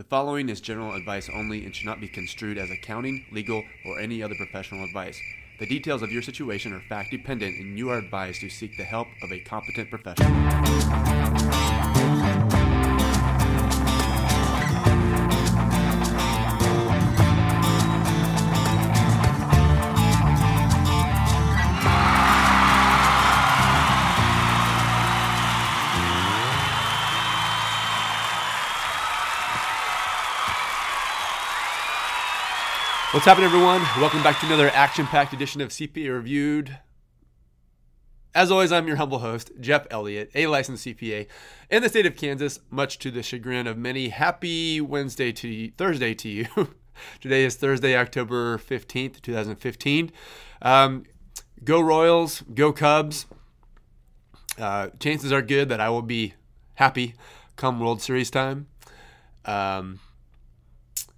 The following is general advice only and should not be construed as accounting, legal, or any other professional advice. The details of your situation are fact dependent, and you are advised to seek the help of a competent professional. What's happening, everyone? Welcome back to another action packed edition of CPA Reviewed. As always, I'm your humble host, Jeff Elliott, a licensed CPA in the state of Kansas, much to the chagrin of many. Happy Wednesday to you, Thursday to you. Today is Thursday, October 15th, 2015. Um, go Royals, go Cubs. Uh, chances are good that I will be happy come World Series time. Um,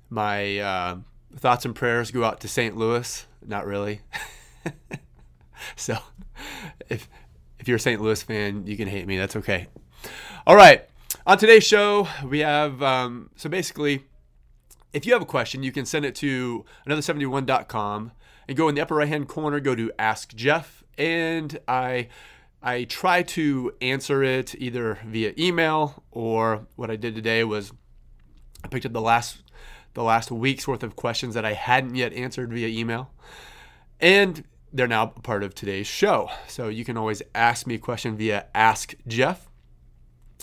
my. Uh, thoughts and prayers go out to St. Louis. Not really. so, if if you're a St. Louis fan, you can hate me. That's okay. All right. On today's show, we have um, so basically, if you have a question, you can send it to another71.com and go in the upper right hand corner. Go to Ask Jeff, and I. I try to answer it either via email or what I did today was I picked up the last the last week's worth of questions that I hadn't yet answered via email. And they're now part of today's show. So you can always ask me a question via Ask Jeff,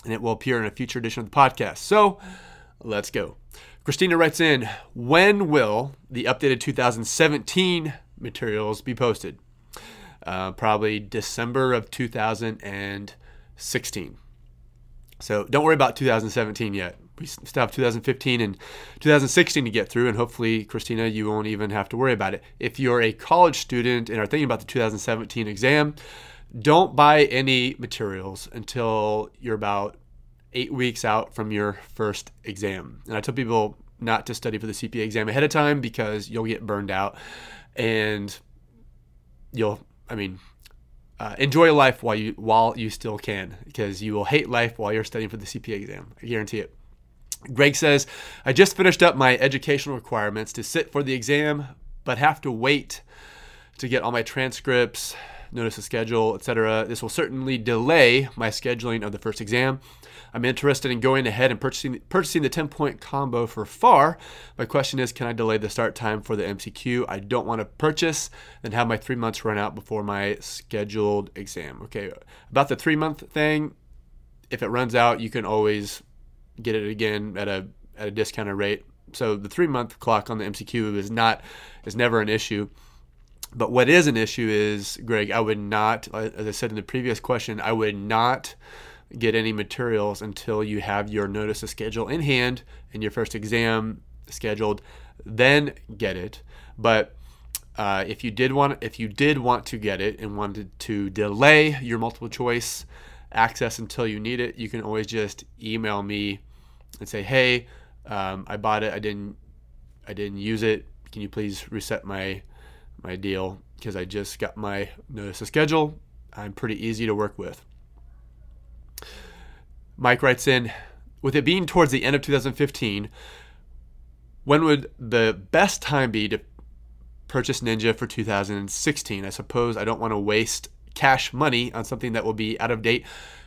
and it will appear in a future edition of the podcast. So let's go. Christina writes in When will the updated 2017 materials be posted? Uh, probably December of 2016. So don't worry about 2017 yet we still have 2015 and 2016 to get through, and hopefully, Christina, you won't even have to worry about it. If you're a college student and are thinking about the 2017 exam, don't buy any materials until you're about eight weeks out from your first exam. And I tell people not to study for the CPA exam ahead of time because you'll get burned out and you'll, I mean, uh, enjoy life while you while you still can because you will hate life while you're studying for the CPA exam. I guarantee it. Greg says, I just finished up my educational requirements to sit for the exam, but have to wait to get all my transcripts, notice the schedule, etc. This will certainly delay my scheduling of the first exam. I'm interested in going ahead and purchasing purchasing the 10 point combo for FAR. My question is, can I delay the start time for the MCQ? I don't want to purchase and have my three months run out before my scheduled exam. Okay, about the three month thing, if it runs out, you can always get it again at a at a discounted rate. So the three month clock on the MCQ is not is never an issue. But what is an issue is, Greg, I would not, as I said in the previous question, I would not get any materials until you have your notice of schedule in hand and your first exam scheduled. Then get it. But uh, if you did want, if you did want to get it and wanted to delay your multiple choice access until you need it, you can always just email me and say, "Hey, um, I bought it. I didn't. I didn't use it. Can you please reset my my deal because I just got my notice of schedule. I'm pretty easy to work with." Mike writes in, with it being towards the end of 2015, when would the best time be to purchase Ninja for 2016? I suppose I don't want to waste cash money on something that will be out of date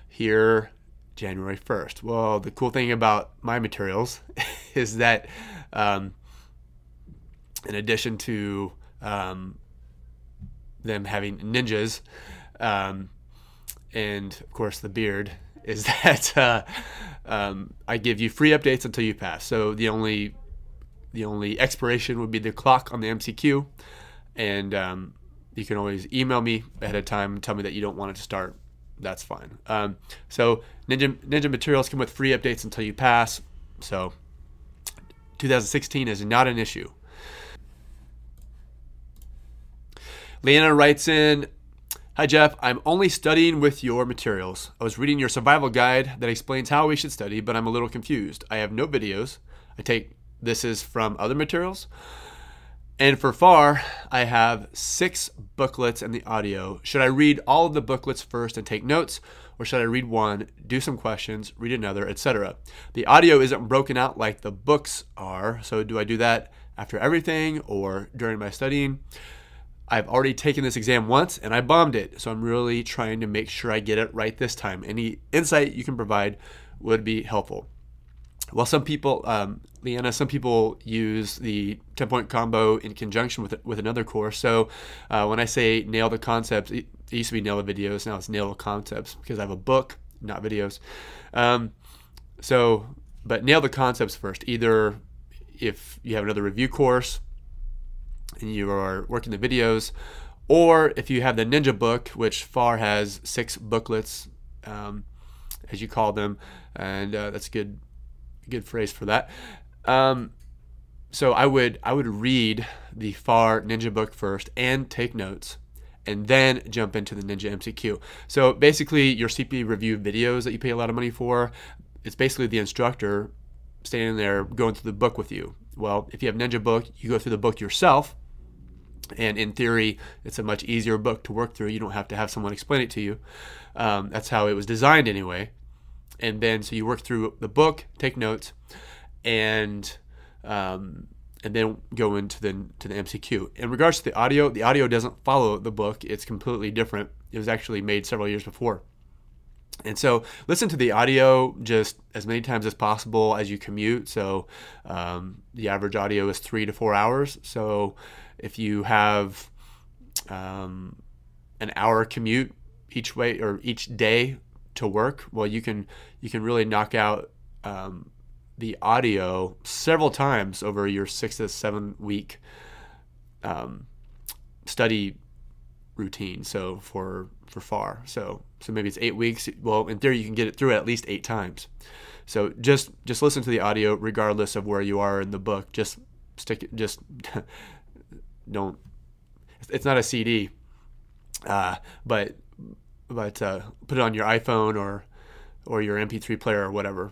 here January 1st. Well, the cool thing about my materials is that, um, in addition to um, them having ninjas, um, and of course the beard, is that uh, um, I give you free updates until you pass. So the only the only expiration would be the clock on the MCQ, and um, you can always email me ahead of time and tell me that you don't want it to start that's fine. Um, so Ninja Ninja materials come with free updates until you pass. So 2016 is not an issue. Leanna writes in, Hi Jeff, I'm only studying with your materials. I was reading your survival guide that explains how we should study, but I'm a little confused. I have no videos. I take this is from other materials. And for FAR, I have six booklets and the audio. Should I read all of the booklets first and take notes, or should I read one, do some questions, read another, etc.? The audio isn't broken out like the books are, so do I do that after everything or during my studying? I've already taken this exam once and I bombed it, so I'm really trying to make sure I get it right this time. Any insight you can provide would be helpful. Well, some people, um, Leanna, some people use the 10 point combo in conjunction with with another course. So uh, when I say nail the concepts, it, it, used to be nail the videos, now it's nail the concepts because I have a book, not videos. Um, so, but nail the concepts first. Either if you have another review course and you are working the videos, or if you have the Ninja book, which FAR has six booklets, um, as you call them, and uh, that's a good good phrase for that. Um, so I would I would read the FAR Ninja book first and take notes, and then jump into the Ninja MCQ. So basically, your CP review videos that you pay a lot of money for, it's basically the instructor standing there going through the book with you. Well, if you have Ninja book, you go through the book yourself. And in theory, it's a much easier book to work through. You don't have to have someone explain it to you. Um, that's how it was designed anyway and then so you work through the book, take notes, and um, and then go into the to the MCQ. In regards to the audio, the audio doesn't follow the book; it's completely different. It was actually made several years before. And so, listen to the audio just as many times as possible as you commute. So, um, the average audio is three to four hours. So, if you have um, an hour commute each way or each day to work, well, you can you can really knock out um, the audio several times over your six to seven week um, study routine. So for for far, so so maybe it's eight weeks. Well, in theory, you can get it through at least eight times. So just just listen to the audio regardless of where you are in the book. Just stick it. Just don't. It's not a CD, uh, but but uh, put it on your iPhone or or your MP3 player or whatever.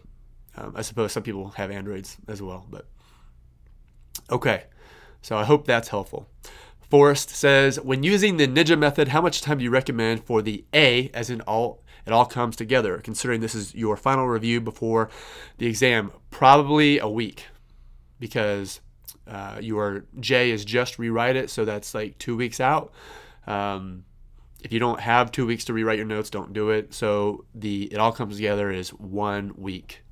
Um, I suppose some people have Androids as well, but okay. So I hope that's helpful. Forrest says, when using the Ninja method, how much time do you recommend for the A, as in all it all comes together? Considering this is your final review before the exam, probably a week, because uh, your J is just rewrite it, so that's like two weeks out. Um, if you don't have two weeks to rewrite your notes, don't do it. So the it all comes together is one week.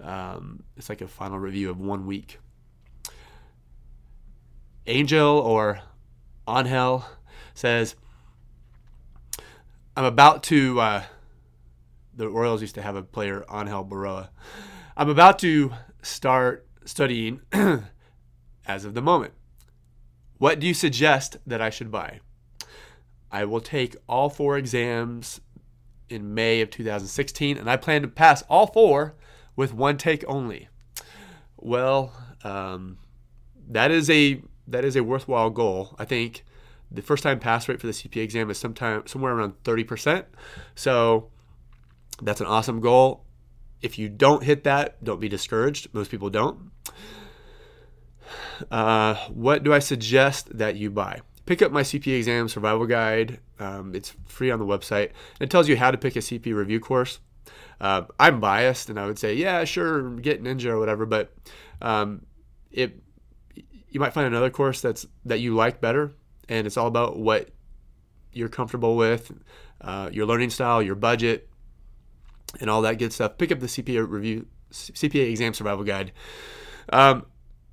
Um, it's like a final review of one week. Angel or Angel says, "I'm about to." Uh, the Royals used to have a player, Angel Berroa. I'm about to start studying as of the moment. What do you suggest that I should buy? I will take all four exams in May of 2016, and I plan to pass all four with one take only. Well, um, that is a that is a worthwhile goal. I think the first time pass rate for the CPA exam is sometime somewhere around 30%. So that's an awesome goal. If you don't hit that, don't be discouraged. Most people don't. Uh, what do I suggest that you buy? Pick up my CPA exam survival guide. Um, it's free on the website. It tells you how to pick a CP review course. Uh, I'm biased, and I would say, yeah, sure, get Ninja or whatever, but um, it you might find another course that's that you like better, and it's all about what you're comfortable with, uh, your learning style, your budget, and all that good stuff. Pick up the CPA review, CPA exam survival guide. Um,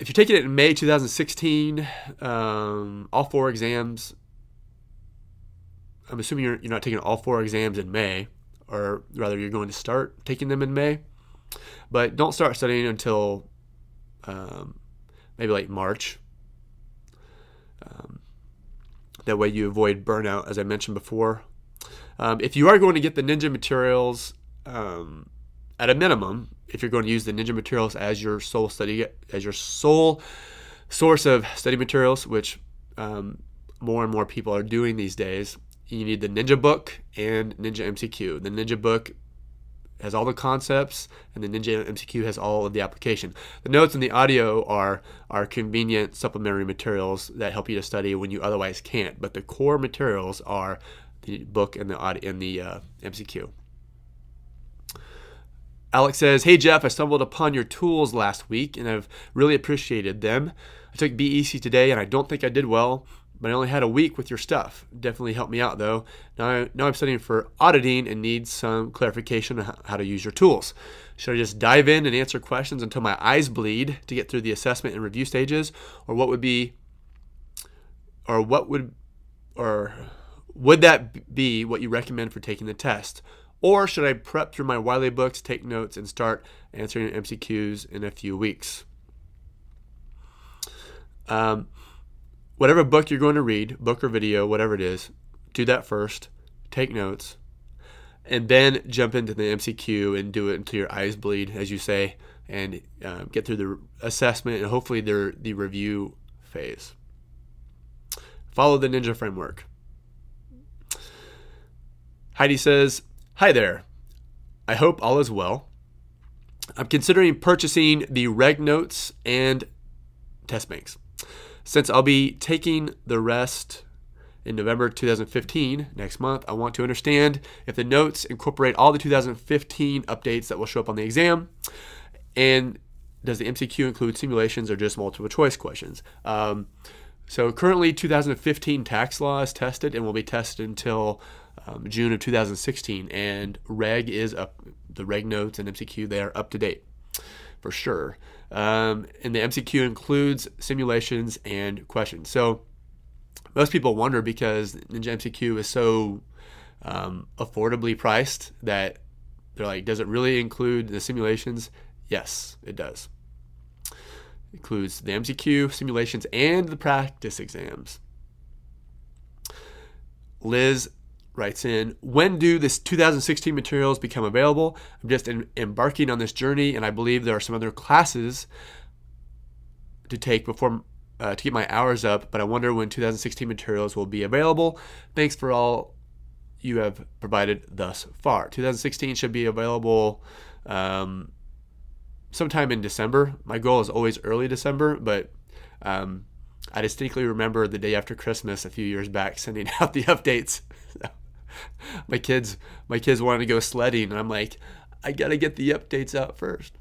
if you're taking it in May 2016, um, all four exams, I'm assuming you're, you're not taking all four exams in May, or rather, you're going to start taking them in May. But don't start studying until um, maybe like March. Um, that way, you avoid burnout, as I mentioned before. Um, if you are going to get the ninja materials, um, at a minimum, if you're going to use the Ninja materials as your sole study, as your sole source of study materials, which um, more and more people are doing these days, you need the Ninja book and Ninja MCQ. The Ninja book has all the concepts, and the Ninja MCQ has all of the application. The notes and the audio are are convenient supplementary materials that help you to study when you otherwise can't. But the core materials are the book and the audio and the uh, MCQ. Alex says, Hey Jeff, I stumbled upon your tools last week and I've really appreciated them. I took BEC today and I don't think I did well, but I only had a week with your stuff. Definitely helped me out though. Now, now I'm studying for auditing and need some clarification on how to use your tools. Should I just dive in and answer questions until my eyes bleed to get through the assessment and review stages? Or what would be, or what would, or would that be what you recommend for taking the test? Or should I prep through my Wiley books, take notes, and start answering MCQs in a few weeks? Um, whatever book you're going to read, book or video, whatever it is, do that first. Take notes. And then jump into the MCQ and do it until your eyes bleed, as you say, and uh, get through the assessment and hopefully the, the review phase. Follow the Ninja framework. Heidi says, Hi there. I hope all is well. I'm considering purchasing the reg notes and test banks. Since I'll be taking the rest in November 2015, next month, I want to understand if the notes incorporate all the 2015 updates that will show up on the exam. And does the MCQ include simulations or just multiple choice questions? Um, so currently, 2015 tax law is tested and will be tested until um, June of 2016, and Reg is up. The Reg notes and MCQ they are up to date for sure. Um, and the MCQ includes simulations and questions. So most people wonder because Ninja MCQ is so um, affordably priced that they're like, does it really include the simulations? Yes, it does. It includes the MCQ, simulations, and the practice exams. Liz writes in when do this 2016 materials become available? I'm just in, embarking on this journey and i believe there are some other classes to take before uh, to get my hours up but i wonder when 2016 materials will be available. Thanks for all you have provided thus far. 2016 should be available um, sometime in december. My goal is always early december but um, i distinctly remember the day after christmas a few years back sending out the updates my kids my kids wanted to go sledding and I'm like I got to get the updates out first.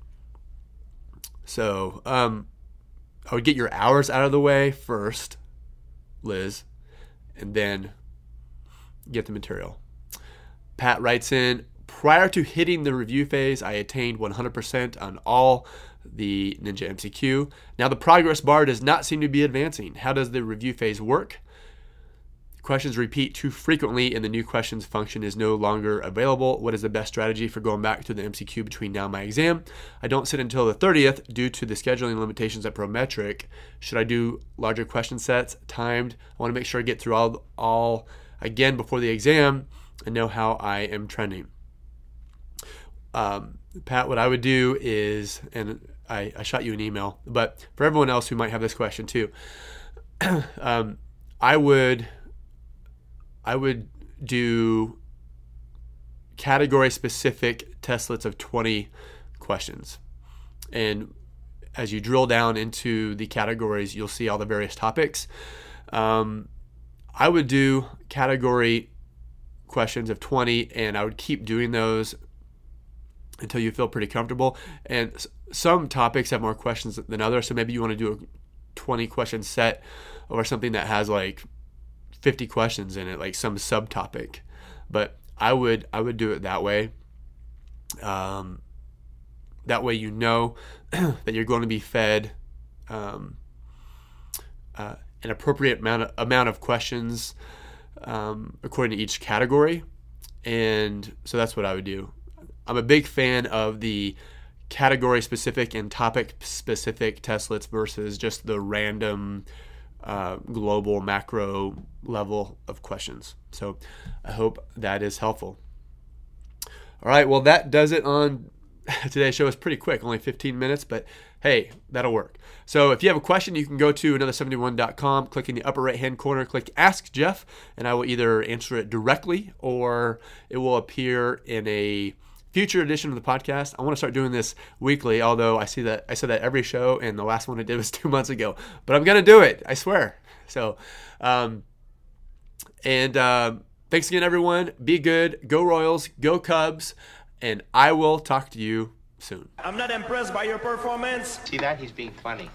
So, um I would get your hours out of the way first, Liz, and then get the material. Pat writes in Prior to hitting the review phase, I attained 100% on all the Ninja MCQ. Now, the progress bar does not seem to be advancing. How does the review phase work? Questions repeat too frequently and the new questions function is no longer available. What is the best strategy for going back to the MCQ between now and my exam? I don't sit until the 30th due to the scheduling limitations at Prometric. Should I do larger question sets, timed? I want to make sure I get through all, all again before the exam and know how I am trending. Um, Pat, what I would do is, and I, I shot you an email, but for everyone else who might have this question too, um, I would I would do category specific testlets of 20 questions. And as you drill down into the categories, you'll see all the various topics. Um, I would do category questions of 20, and I would keep doing those until you feel pretty comfortable. And some topics have more questions than others, so maybe you want to do a 20 question set or something that has like 50 questions in it, like some subtopic. But I would I would do it that way. Um, that way you know that you're going to be fed um, uh, an appropriate amount of, amount of questions um, according to each category. And so that's what I would do. I'm a big fan of the category specific and topic specific testlets versus just the random uh, global macro level of questions. So I hope that is helpful. All right, well, that does it on today's show. It's pretty quick, only 15 minutes, but hey, that'll work. So if you have a question, you can go to another71.com, click in the upper right hand corner, click Ask Jeff, and I will either answer it directly or it will appear in a future edition of the podcast. I want to start doing this weekly, although I see that I said that every show, and the last one I did was two months ago. But I'm gonna do it. I swear. So, um, and uh, thanks again, everyone. Be good. Go Royals. Go Cubs. And I will talk to you soon. I'm not impressed by your performance. See that? He's being funny.